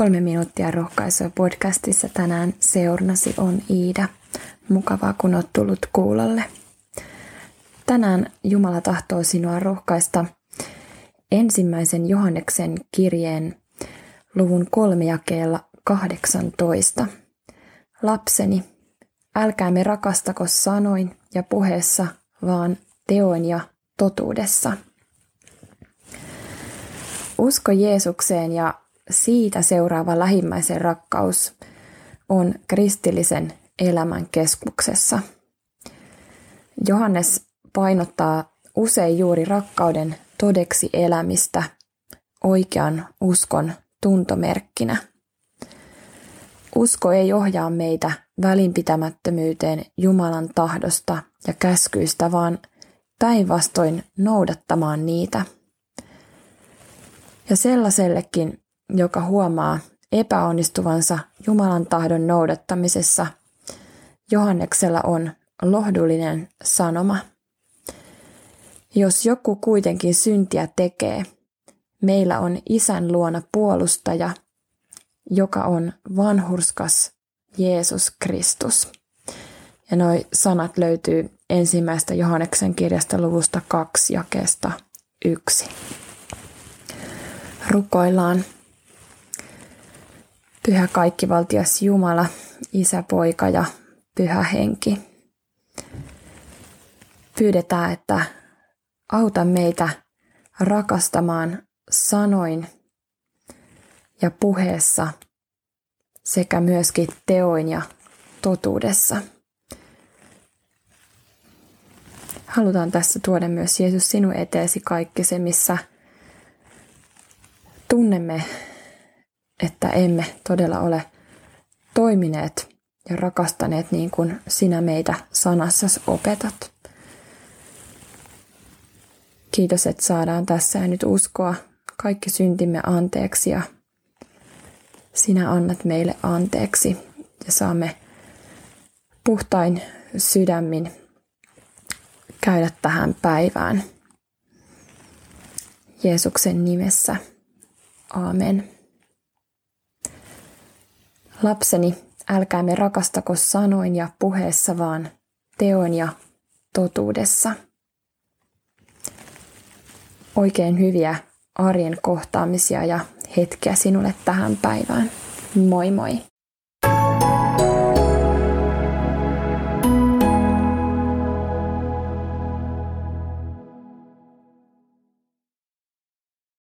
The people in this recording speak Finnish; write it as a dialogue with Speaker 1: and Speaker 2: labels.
Speaker 1: Kolme minuuttia rohkaisua podcastissa tänään seurnasi on Iida. Mukavaa kun olet tullut kuulolle. Tänään Jumala tahtoo sinua rohkaista ensimmäisen Johanneksen kirjeen luvun kolme jakeella 18. Lapseni, älkäämme rakastako sanoin ja puheessa, vaan teoin ja totuudessa. Usko Jeesukseen ja siitä seuraava lähimmäisen rakkaus on kristillisen elämän keskuksessa. Johannes painottaa usein juuri rakkauden todeksi elämistä oikean uskon tuntomerkkinä. Usko ei ohjaa meitä välinpitämättömyyteen Jumalan tahdosta ja käskyistä, vaan päinvastoin noudattamaan niitä. Ja sellaisellekin, joka huomaa epäonnistuvansa Jumalan tahdon noudattamisessa, Johanneksella on lohdullinen sanoma. Jos joku kuitenkin syntiä tekee, meillä on isän luona puolustaja, joka on vanhurskas Jeesus Kristus. Ja noi sanat löytyy ensimmäistä Johanneksen kirjasta luvusta 2 jakeesta 1. Rukoillaan. Pyhä kaikkivaltias Jumala, Isä, Poika ja Pyhä Henki. Pyydetään, että auta meitä rakastamaan sanoin ja puheessa sekä myöskin teoin ja totuudessa. Halutaan tässä tuoda myös Jeesus sinun eteesi kaikki se, missä tunnemme, että emme todella ole toimineet ja rakastaneet niin kuin sinä meitä sanassasi opetat. Kiitos, että saadaan tässä ja nyt uskoa kaikki syntimme anteeksi ja sinä annat meille anteeksi ja saamme puhtain sydämin käydä tähän päivään. Jeesuksen nimessä. Aamen. Lapseni, älkäämme rakastako sanoin ja puheessa, vaan teon ja totuudessa. Oikein hyviä arjen kohtaamisia ja hetkiä sinulle tähän päivään. Moi moi!